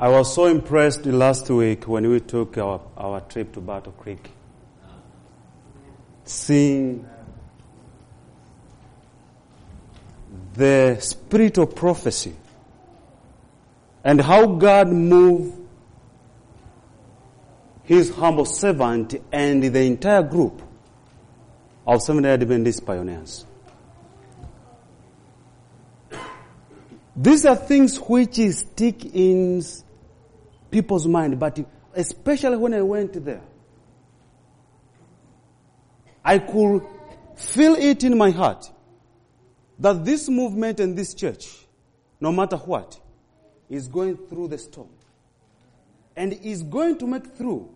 I was so impressed last week when we took our, our trip to Battle Creek. Seeing the spirit of prophecy and how God moved his humble servant and the entire group of Seventh-day Adventist pioneers. These are things which stick in people's mind, but especially when I went there, I could feel it in my heart that this movement and this church, no matter what, is going through the storm. And is going to make through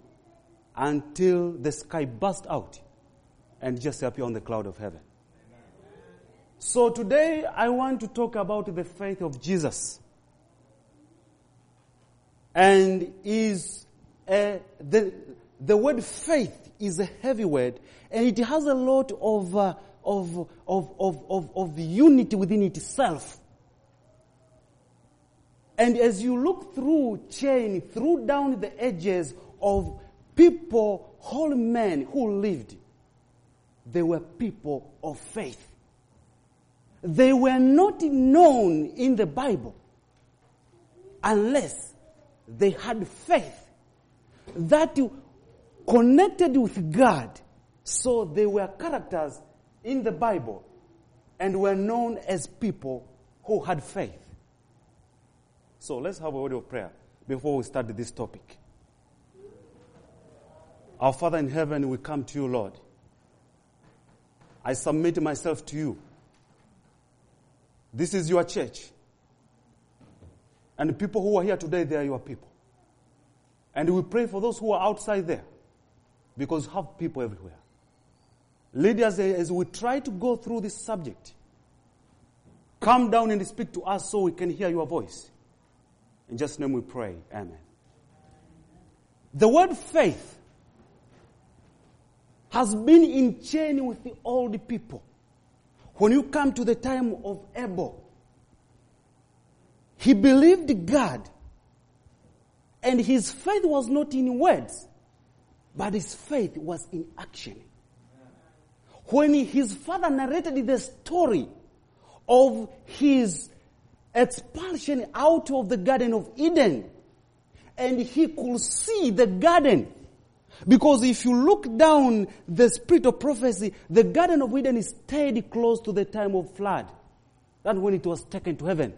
until the sky bursts out and just appear on the cloud of heaven. So today I want to talk about the faith of Jesus. And is a, the, the word faith is a heavy word and it has a lot of, uh, of, of, of, of, of unity within itself. And as you look through chain, through down the edges of people, whole men who lived, they were people of faith. They were not known in the Bible unless they had faith that you connected with God. So they were characters in the Bible and were known as people who had faith. So let's have a word of prayer before we start this topic. Our Father in heaven, we come to you, Lord. I submit myself to you. This is your church. And the people who are here today, they are your people. And we pray for those who are outside there because you have people everywhere. Lead us eh, as we try to go through this subject. Come down and speak to us so we can hear your voice. In Jesus name we pray. Amen. The word faith has been in chain with the old people. When you come to the time of Abel, he believed God and his faith was not in words, but his faith was in action when his father narrated the story of his expulsion out of the Garden of Eden, and he could see the garden. Because if you look down the spirit of prophecy, the Garden of Eden stayed close to the time of flood. That's when it was taken to heaven.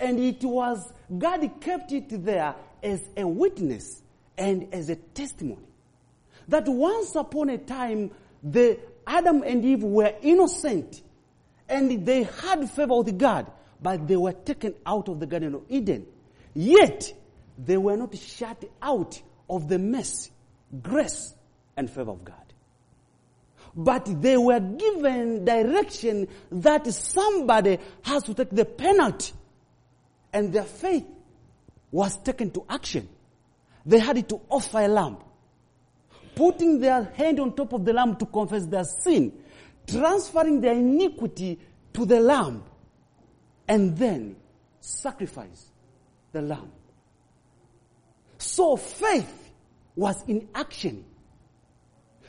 And it was, God kept it there as a witness and as a testimony. That once upon a time, the Adam and Eve were innocent and they had favor with God, but they were taken out of the Garden of Eden. Yet, they were not shut out of the mercy, grace, and favor of God. But they were given direction that somebody has to take the penalty. And their faith was taken to action. They had to offer a lamb putting their hand on top of the lamb to confess their sin, transferring their iniquity to the lamb, and then sacrifice the lamb. So faith was in action.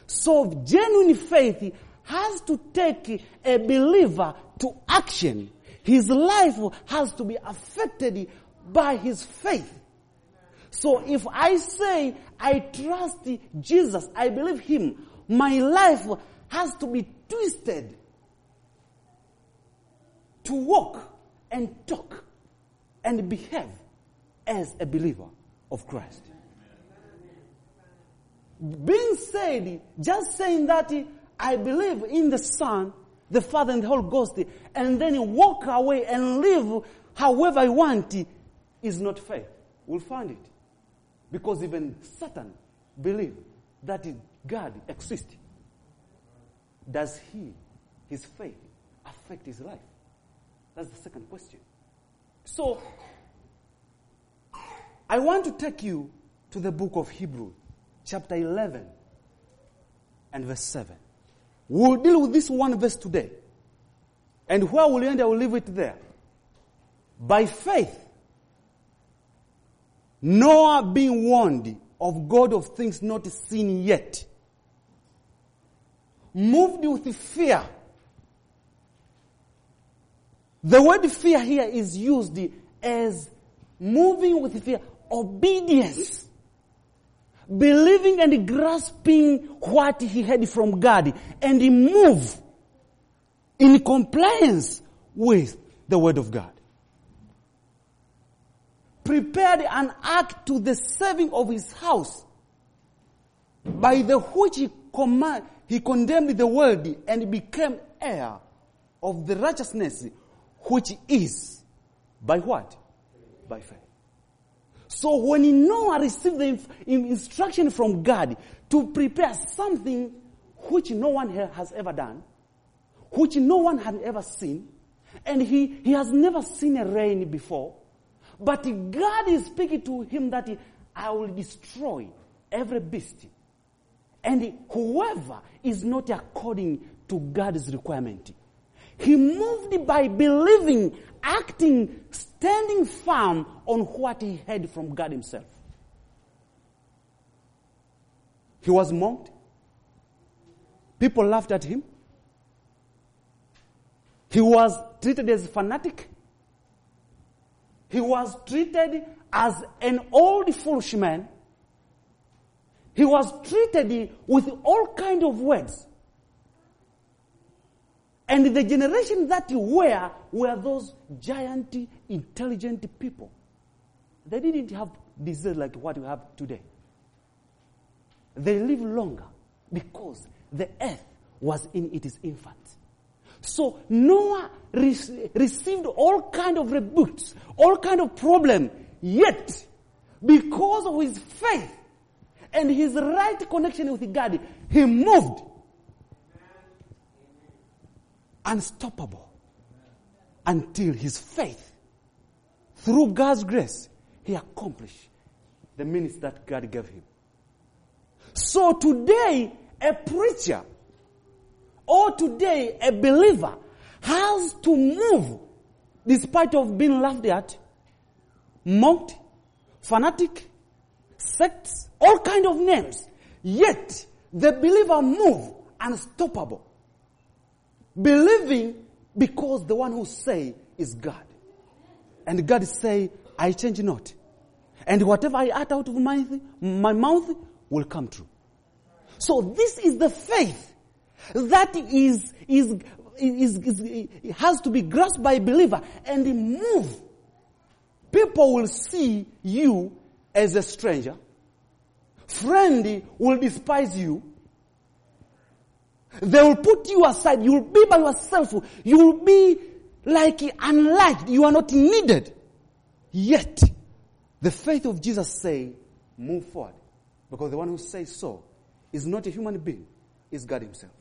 So genuine faith has to take a believer to action. His life has to be affected by his faith. So if I say I trust Jesus, I believe Him, my life has to be twisted to walk and talk and behave as a believer of Christ. Being said, just saying that I believe in the Son, the Father and the Holy Ghost, and then walk away and live however I want is not faith. We'll find it. Because even Satan believes that God exists. Does he, his faith, affect his life? That's the second question. So, I want to take you to the book of Hebrew, chapter 11 and verse 7. We'll deal with this one verse today. And where we'll end, I will leave it there. By faith, Noah being warned of God of things not seen yet, moved with fear. The word fear here is used as moving with fear, obedience, believing and grasping what he had from God, and he move in compliance with the word of God. Prepared an ark to the saving of his house, by the which he command, he condemned the world and became heir of the righteousness which is by what? By faith. So when Noah received the instruction from God to prepare something which no one has ever done, which no one had ever seen, and he, he has never seen a rain before, but God is speaking to him that I will destroy every beast and whoever is not according to God's requirement. He moved by believing, acting, standing firm on what he heard from God himself. He was mocked. People laughed at him. He was treated as a fanatic. He was treated as an old foolish man. He was treated with all kind of words. And the generation that were, were those giant, intelligent people. They didn't have disease like what we have today. They live longer because the earth was in its infant. So Noah re- received all kind of rebukes, all kind of problem, yet because of his faith and his right connection with God, he moved unstoppable until his faith, through God's grace, he accomplished the ministry that God gave him. So today, a preacher or today a believer has to move despite of being laughed at, mocked, fanatic, sects, all kind of names. Yet the believer move unstoppable Believing because the one who say is God. And God say, I change not. And whatever I utter out of my, my mouth will come true. So this is the faith that is, is, is, is, has to be grasped by a believer and move. People will see you as a stranger. Friend will despise you. They will put you aside. You will be by yourself. You will be like unliked. You are not needed. Yet, the faith of Jesus say, move forward. Because the one who says so is not a human being, is God himself.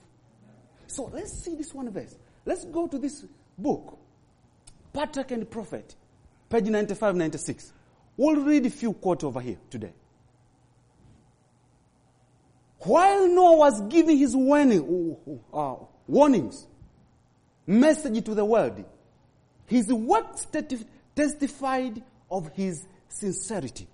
So let's see this one verse. Let's go to this book, Patriarch and Prophet, page 95, 96. We'll read a few quotes over here today. While Noah was giving his warning, uh, warnings, message to the world, his works testified of his sincerity.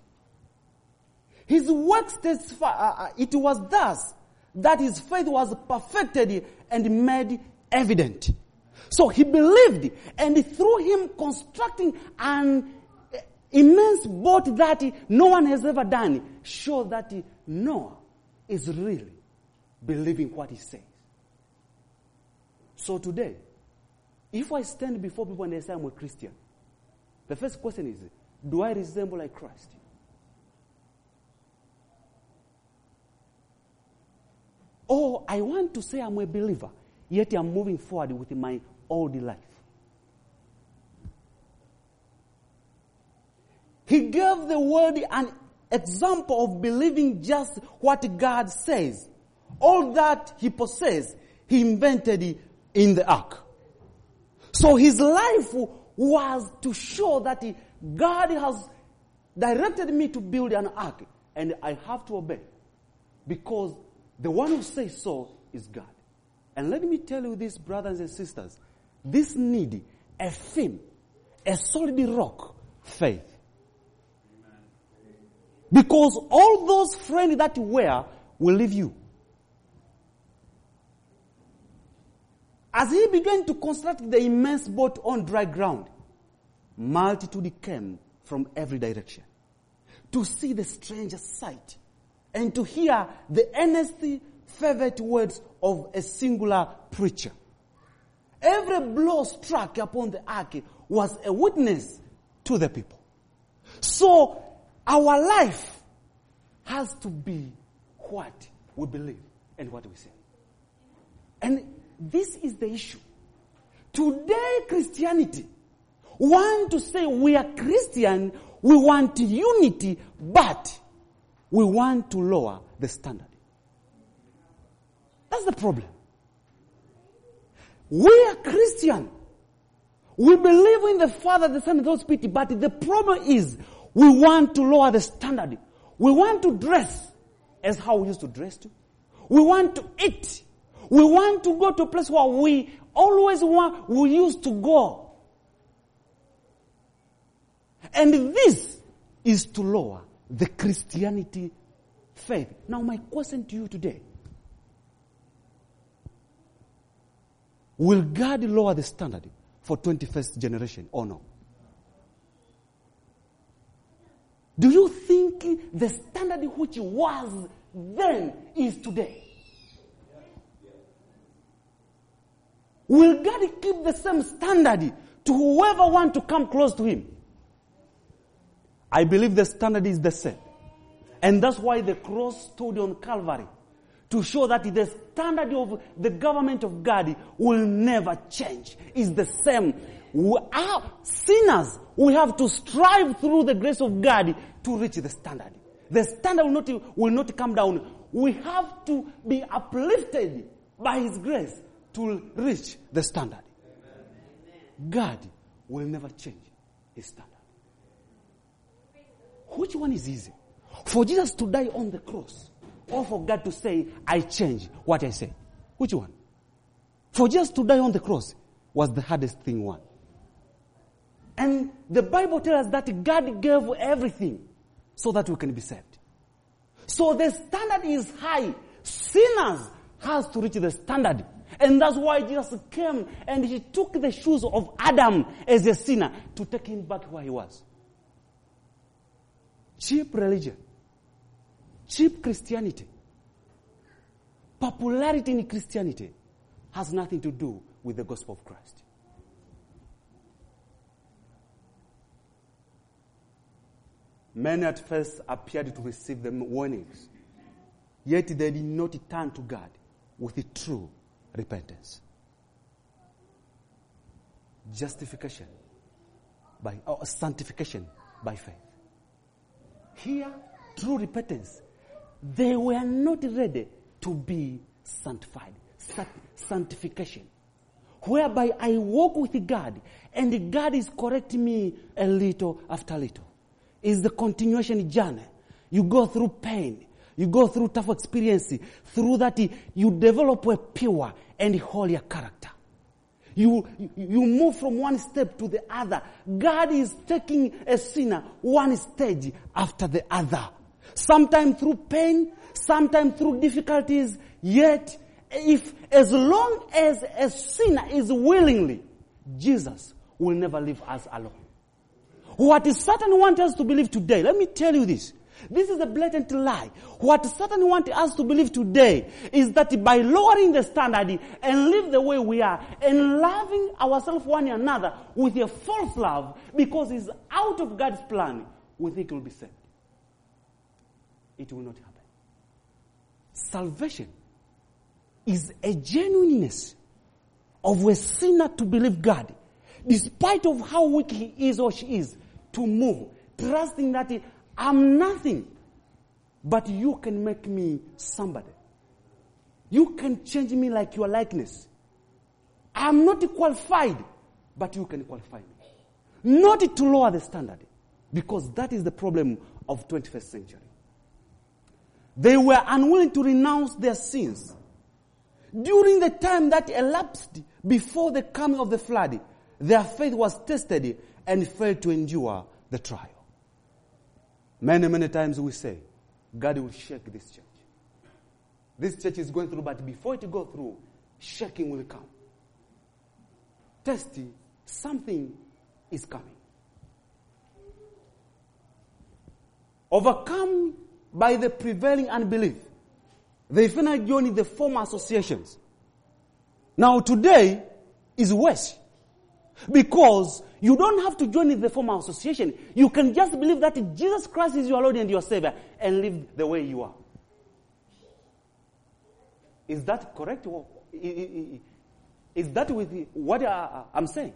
His works testify, uh, uh, it was thus that his faith was perfected and made evident. So he believed, and through him constructing an immense boat that no one has ever done, show that Noah is really believing what he says. So today, if I stand before people and they say I'm a Christian, the first question is, do I resemble like Christ? Or I want to say I'm a believer, yet I'm moving forward with my old life. He gave the world an example of believing just what God says. All that he possessed, he invented in the ark. So his life was to show that he, God has directed me to build an ark and I have to obey because the one who says so is God. And let me tell you this, brothers and sisters, this need a firm, a solid rock, faith. Because all those friends that you were will leave you. As he began to construct the immense boat on dry ground, multitude came from every direction to see the strange sight and to hear the earnest, fervent words of a singular preacher. Every blow struck upon the ark was a witness to the people. So our life has to be what we believe and what we say. And this is the issue. Today Christianity want to say we are Christian, we want unity, but we want to lower the standard. That's the problem. We are Christian. We believe in the Father, the Son, and the Holy Spirit, but the problem is we want to lower the standard. We want to dress as how we used to dress to. We want to eat. We want to go to a place where we always want, we used to go. And this is to lower the Christianity faith. Now my question to you today. Will God lower the standard for 21st generation or no? Do you think the standard which was then is today? Will God keep the same standard to whoever want to come close to him? I believe the standard is the same. And that's why the cross stood on Calvary to show that the standard of the government of God will never change. Is the same. We are sinners. We have to strive through the grace of God to reach the standard. The standard will not, will not come down. We have to be uplifted by His grace to reach the standard. God will never change His standard. Which one is easy? For Jesus to die on the cross or for God to say, I change what I say? Which one? For Jesus to die on the cross was the hardest thing one. The Bible tells us that God gave everything so that we can be saved. So the standard is high. Sinners has to reach the standard. And that's why Jesus came and he took the shoes of Adam as a sinner to take him back where he was. Cheap religion cheap Christianity, popularity in Christianity has nothing to do with the gospel of Christ. Many at first appeared to receive the warnings, yet they did not turn to God with true repentance. Justification by or sanctification by faith. Here, true repentance they were not ready to be sanctified. Sanctification. Whereby I walk with God and God is correcting me a little after little. Is the continuation journey. You go through pain. You go through tough experience. Through that, you develop a pure and holy character. You, you move from one step to the other. God is taking a sinner one stage after the other sometimes through pain, sometimes through difficulties, yet if as long as a sinner is willingly, Jesus will never leave us alone. What Satan wants us to believe today, let me tell you this. This is a blatant lie. What Satan wants us to believe today is that by lowering the standard and live the way we are and loving ourselves one another with a false love because it's out of God's plan, we think we'll be saved it will not happen. Salvation is a genuineness of a sinner to believe God, despite of how weak he is or she is, to move, trusting that I'm nothing, but you can make me somebody. You can change me like your likeness. I'm not qualified, but you can qualify me. Not to lower the standard, because that is the problem of 21st century. They were unwilling to renounce their sins. During the time that elapsed before the coming of the flood, their faith was tested and failed to endure the trial. Many, many times we say, God will shake this church. This church is going through, but before it go through, shaking will come. Testing, something is coming. Overcome by the prevailing unbelief, they finally join the former associations. Now today is worse. Because you don't have to join the former association. You can just believe that Jesus Christ is your Lord and your Savior and live the way you are. Is that correct? Is that with what I'm saying?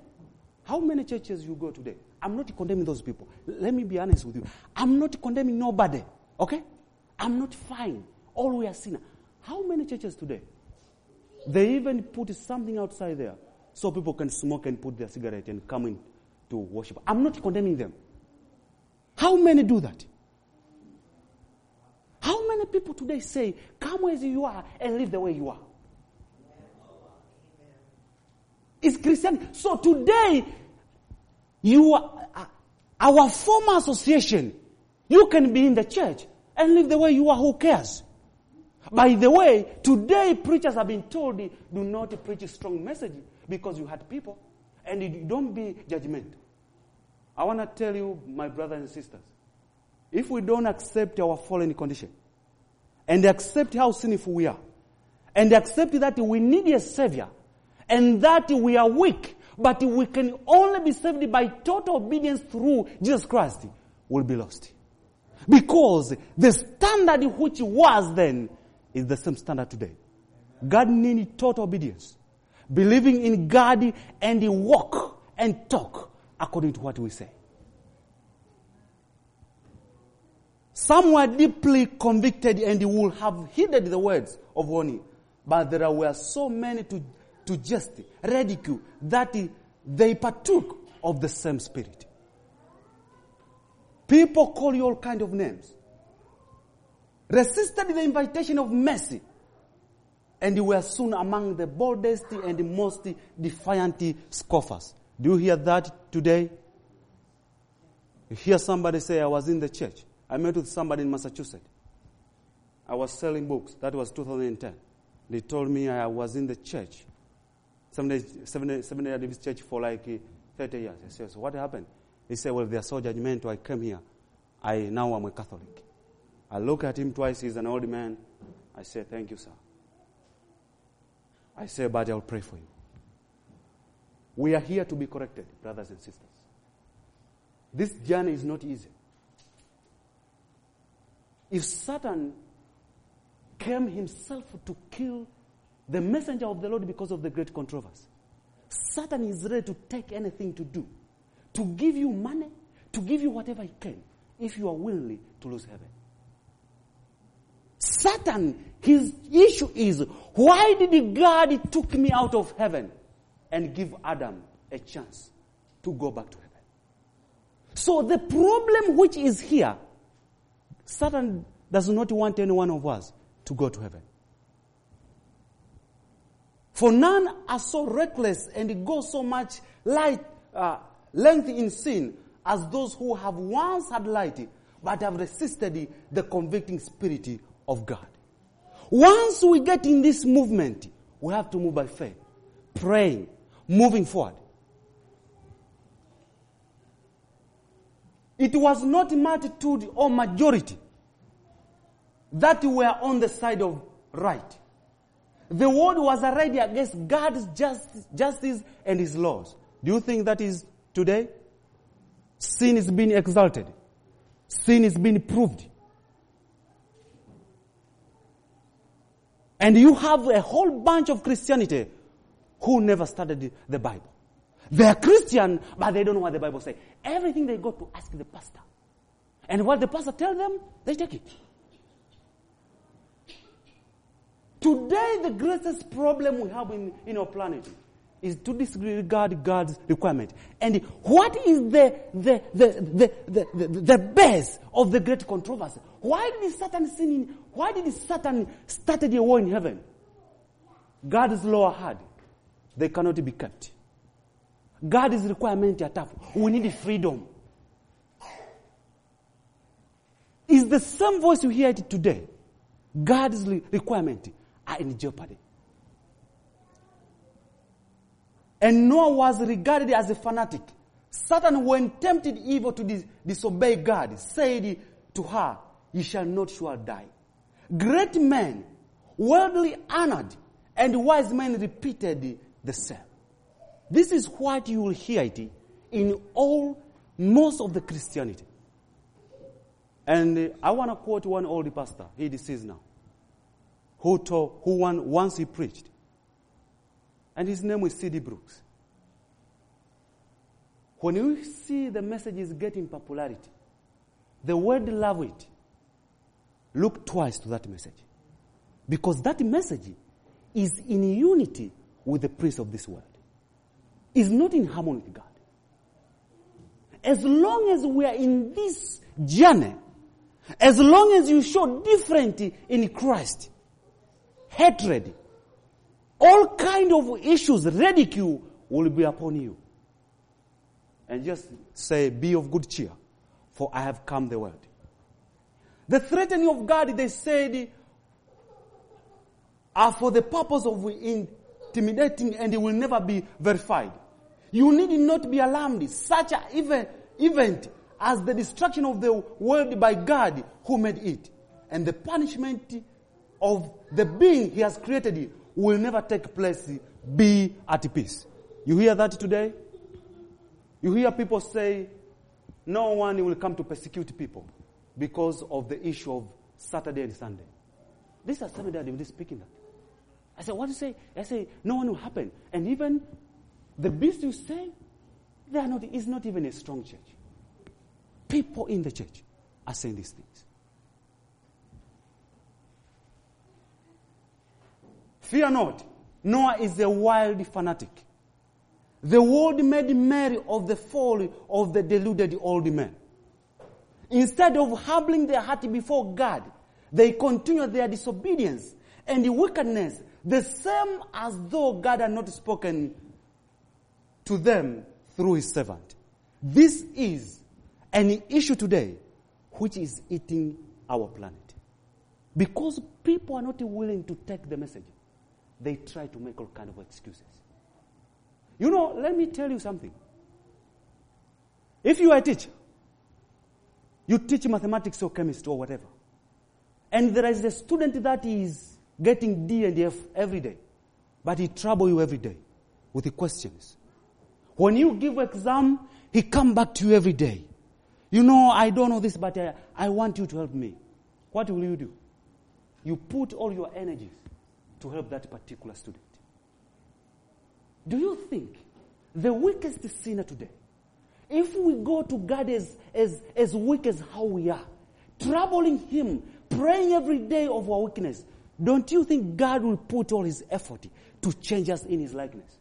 How many churches you go today? I'm not condemning those people. Let me be honest with you. I'm not condemning nobody. Okay? I'm not fine. All we are sinners. How many churches today? They even put something outside there so people can smoke and put their cigarette and come in to worship. I'm not condemning them. How many do that? How many people today say, come as you are and live the way you are? It's Christian. So today, you are, uh, our former association, you can be in the church and live the way you are. Who cares? By the way, today preachers have been told do not preach strong message because you hurt people and don't be judgmental. I want to tell you, my brothers and sisters, if we don't accept our fallen condition and accept how sinful we are and accept that we need a savior and that we are weak, but we can only be saved by total obedience through Jesus Christ, we'll be lost. Because the standard which was then is the same standard today. God needs total obedience believing in God and walk and talk according to what we say. Some were deeply convicted and would have heeded the words of warning, but there were so many to, to jest, ridicule, that they partook of the same spirit. People call you all kind of names. Resisted the invitation of mercy and they were soon among the boldest and most defiant scoffers. Do you hear that today? You hear somebody say, I was in the church. I met with somebody in Massachusetts. I was selling books. That was 2010. They told me I was in the church. Seventh day Adventist church for like uh, 30 years. I said, so what happened? He said, well, they are so judgmental. I came here. I now am a Catholic. I look at him twice. He's an old man. I said, thank you, sir. I say, but I'll pray for you. We are here to be corrected, brothers and sisters. This journey is not easy. If Satan came himself to kill the messenger of the Lord because of the great controversy, Satan is ready to take anything to do, to give you money, to give you whatever he can, if you are willing to lose heaven. Satan, his issue is, why did God took me out of heaven and give Adam a chance to go back to heaven? So the problem which is here, Satan does not want any one of us to go to heaven. For none are so reckless and go so much light, uh, length in sin as those who have once had light, but have resisted the convicting spirit of God. Once we get in this movement, we have to move by faith, praying, moving forward. It was not multitude or majority that were on the side of right. The world was already against God's justice, justice and His laws. Do you think that is today? Sin is being exalted. Sin is being proved. And you have a whole bunch of Christianity who never studied the Bible. They are Christian, but they don't know what the Bible says. Everything they go to ask the pastor. And what the pastor tells them, they take it. Today, the greatest problem we have in, in our planet is to disregard God's requirement. And what is the, the, the, the, the, the, the base of the great controversy? Why did Satan sin in, why did Satan started a war in heaven? God's law hard. They cannot be kept. God's requirement are tough. We need freedom. Is the same voice you hear it today, God's requirement are in jeopardy. And Noah was regarded as a fanatic. Satan, when tempted Eve to dis- disobey God, said to her, You shall not sure die. Great men, worldly honored, and wise men repeated the same. This is what you will hear it in all, most of the Christianity. And I want to quote one old pastor, he deceased now, who, told, who one, once he preached. And his name is C.D. Brooks. When you see the message is getting popularity, the world love it, look twice to that message. Because that message is in unity with the prince of this world. Is not in harmony with God. As long as we are in this journey, as long as you show different in Christ, hatred, all kind of issues, ridicule will be upon you. And just say, be of good cheer, for I have come the world. The threatening of God, they said, are for the purpose of intimidating and it will never be verified. You need not be alarmed. Such an event, event as the destruction of the world by God who made it and the punishment of the being he has created will never take place. Be at peace. You hear that today? You hear people say, no one will come to persecute people because of the issue of Saturday and Sunday. This is Sunday that they were speaking that. I said, what do you say? I say, no one will happen. And even the beast you say, they are not, is not even a strong church. People in the church are saying these things. Fear not. Noah is a wild fanatic. The world made merry of the folly of the deluded old man. Instead of humbling their heart before God, they continue their disobedience and wickedness, the same as though God had not spoken to them through his servant. This is an issue today which is eating our planet. Because people are not willing to take the message, they try to make all kind of excuses. You know, let me tell you something. If you are a teacher, you teach mathematics or chemistry or whatever, and there is a student that is getting D and F every day, but he trouble you every day with the questions. When you give exam, he come back to you every day. You know, I don't know this, but I, I want you to help me. What will you do? You put all your energies to help that particular student. Do you think the weakest sinner today, if we go to God as, as, as weak as how we are, troubling Him, praying every day of our weakness, don't you think God will put all His effort to change us in His likeness?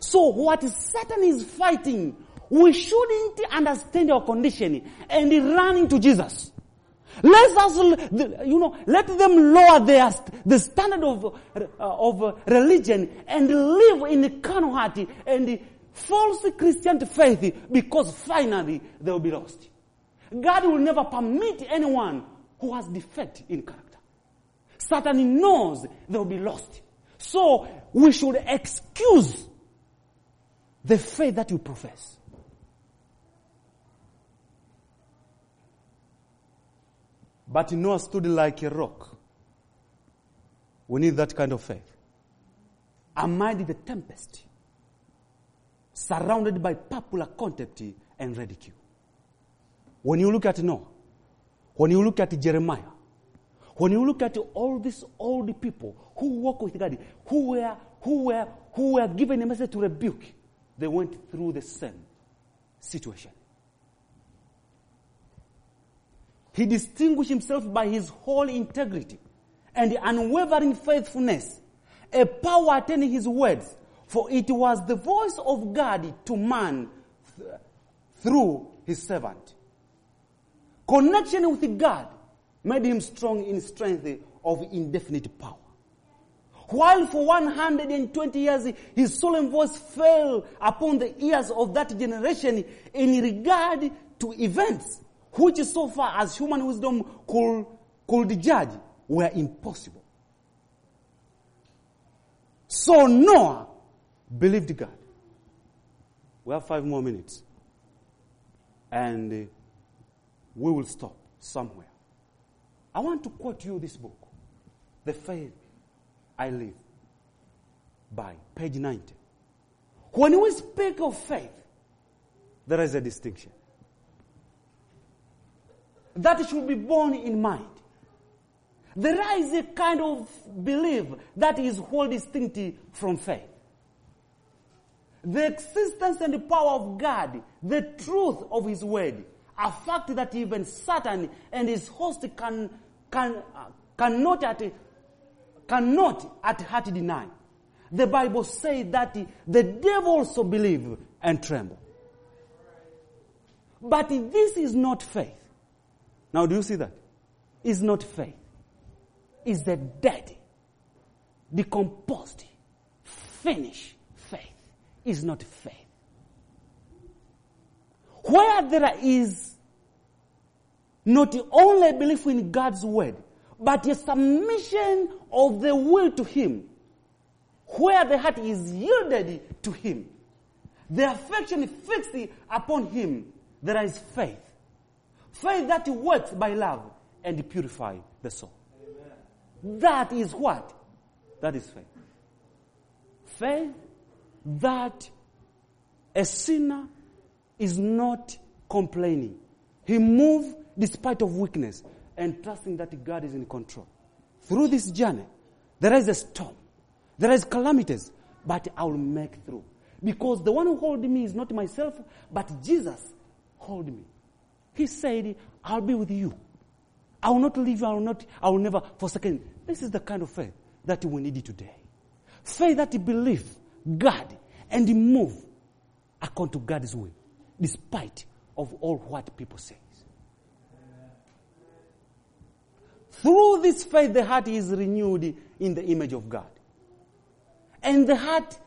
So what Satan is fighting, we shouldn't understand our condition and run into Jesus. Let us, you know, let them lower their, the standard of, uh, of religion and live in carnal heart and false Christian faith because finally they will be lost. God will never permit anyone who has defect in character. Satan knows they will be lost. So we should excuse the faith that you profess. But Noah stood like a rock. We need that kind of faith. Amid the tempest, surrounded by popular contempt and ridicule. When you look at Noah, when you look at Jeremiah, when you look at all these old people who walk with God, who were, who were, who were given a message to rebuke, they went through the same situation. He distinguished himself by his whole integrity and unwavering faithfulness, a power attending his words, for it was the voice of God to man th- through his servant. Connection with God made him strong in strength of indefinite power. While for 120 years his solemn voice fell upon the ears of that generation in regard to events which so far as human wisdom could, could judge, were impossible. So Noah believed God. We have five more minutes. And uh, we will stop somewhere. I want to quote you this book, The Faith I Live, by page 90. When we speak of faith, there is a distinction. That should be borne in mind. There is a kind of belief that is wholly distinct from faith. The existence and the power of God, the truth of His word, a fact that even Satan and his host can, can, uh, cannot, at, cannot at heart deny. The Bible says that the devil also believe and tremble. But this is not faith. Now, do you see that? It's not faith. It's the dead, decomposed, finished. Is not faith. Where there is not only belief in God's word, but a submission of the will to Him, where the heart is yielded to Him, the affection fixed upon Him, there is faith. Faith that works by love and purify the soul. Amen. That is what? That is faith. Faith that a sinner is not complaining. He moves despite of weakness and trusting that God is in control. Through this journey, there is a storm. There is calamities, but I will make through. Because the one who hold me is not myself, but Jesus hold me. He said, I'll be with you. I will not leave you. I will not, I will never forsake you. This is the kind of faith that we need today. Faith that believe God and move according to God's will, despite of all what people say. Through this faith, the heart is renewed in the image of God. And the heart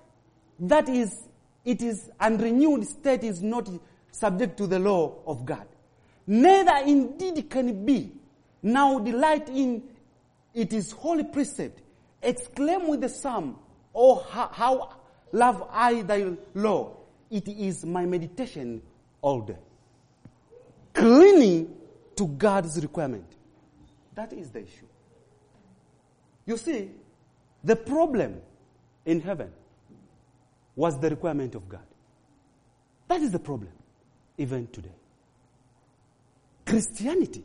that is, it is unrenewed state is not subject to the law of God. Neither indeed can be. Now delight in it is holy precept. Exclaim with the psalm, Oh, how, how love I thy law. It is my meditation all day. Clinging to God's requirement. That is the issue. You see, the problem in heaven was the requirement of God. That is the problem even today. Christianity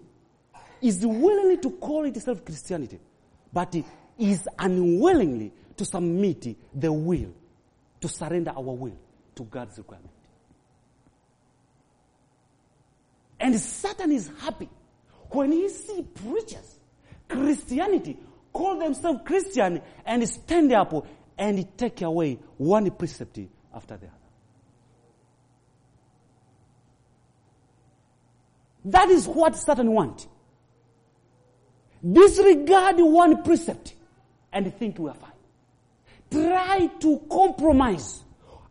is willingly to call itself Christianity, but it is unwillingly to submit the will, to surrender our will to God's requirement. And Satan is happy when he sees preachers, Christianity, call themselves Christian and stand up and take away one precept after the other. That is what Satan wants. Disregard one precept and think we are fine. Try to compromise.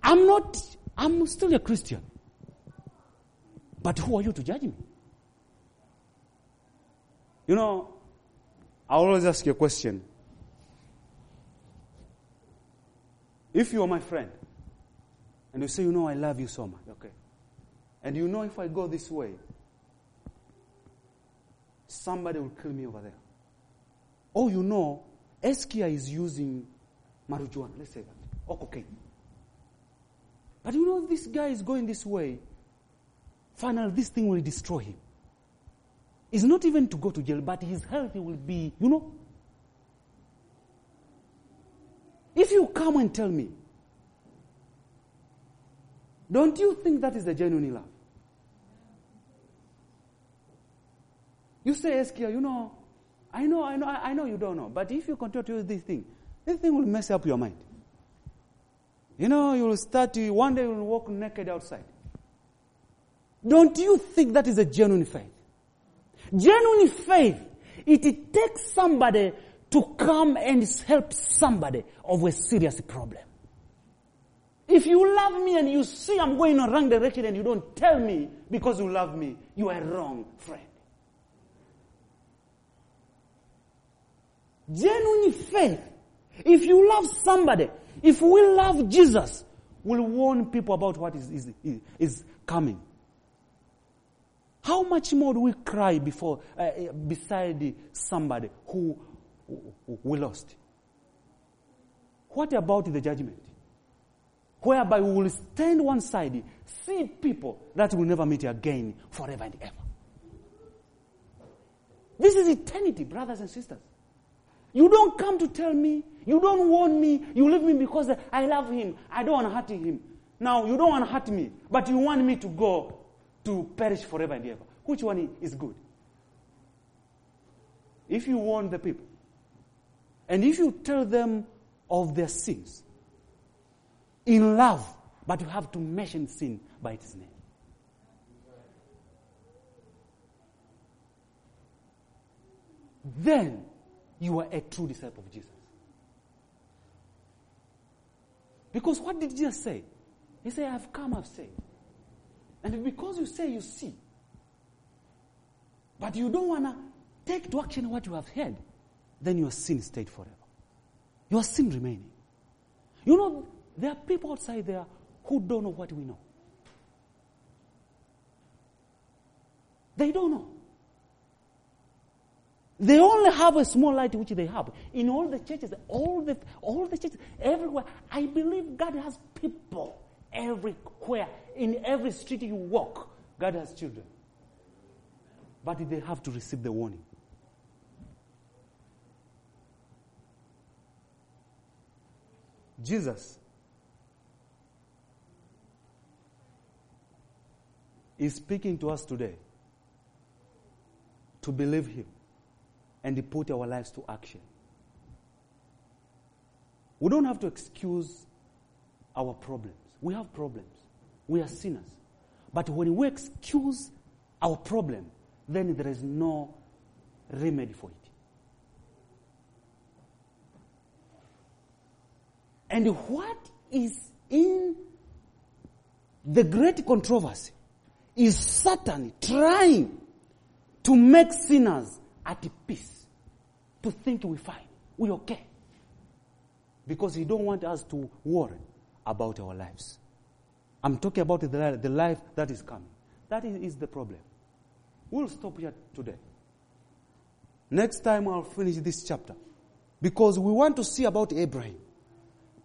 I'm not, I'm still a Christian. But who are you to judge me? You know, I always ask you a question. If you are my friend, and you say, you know, I love you so much, okay. And you know, if I go this way, somebody will kill me over there. Oh, you know, Eskia is using marijuana, let's say that, or cocaine. But you know, this guy is going this way. Finally, this thing will destroy him. It's not even to go to jail, but his health will be, you know. If you come and tell me, don't you think that is a genuine love? You say, Eskia, you know, I know, I know, I know you don't know. But if you continue to use this thing, this thing will mess up your mind. You know, you will start to, one day you will walk naked outside. Don't you think that is a genuine faith? Genuine faith, it takes somebody to come and help somebody of a serious problem. If If you love me and you see I'm going in a wrong direction and you don't tell me because you love me, you are wrong, friend. Genuine faith. If you love somebody, if we love Jesus, we'll warn people about what is, is, is coming. How much more do we cry before, uh, beside somebody who, who we lost? What about the judgment? Whereby we will stand one side, see people that will never meet again forever and ever. This is eternity, brothers and sisters. You don't come to tell me, you don't warn me, you leave me because I love him. I don't want to hurt him. Now, you don't want to hurt me, but you want me to go to perish forever and ever. Which one is good? If you warn the people, and if you tell them of their sins in love, but you have to mention sin by its name. Then you are a true disciple of Jesus. Because what did Jesus say? He said, I've come, I've said. And because you say you see, but you don't want to take to action what you have heard, then your sin stayed forever. Your sin remaining. You know, there are people outside there who don't know what we know. They don't know. They only have a small light which they have. In all the churches, all the, all the churches, everywhere. I believe God has people everywhere. In every street you walk, God has children. But they have to receive the warning. Jesus is speaking to us today to believe Him and put our lives to action. We don't have to excuse our problems. We have problems. We are sinners. But when we excuse our problem, then there is no remedy for it. And what is in the great controversy is Satan trying to make sinners at peace, to think we're fine, we're okay. Because he don't want us to worry about our lives. I'm talking about the, the life that is coming. That is, is the problem. We'll stop here today. Next time I'll finish this chapter. Because we want to see about Abraham.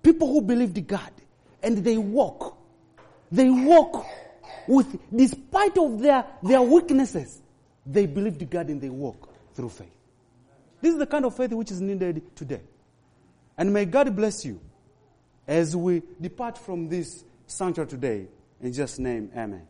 People who believed God and they walk. They walk with, despite of their, their weaknesses, they believed God and they walk through faith. This is the kind of faith which is needed today. And may God bless you as we depart from this sanctuary today. In Jesus' name, amen.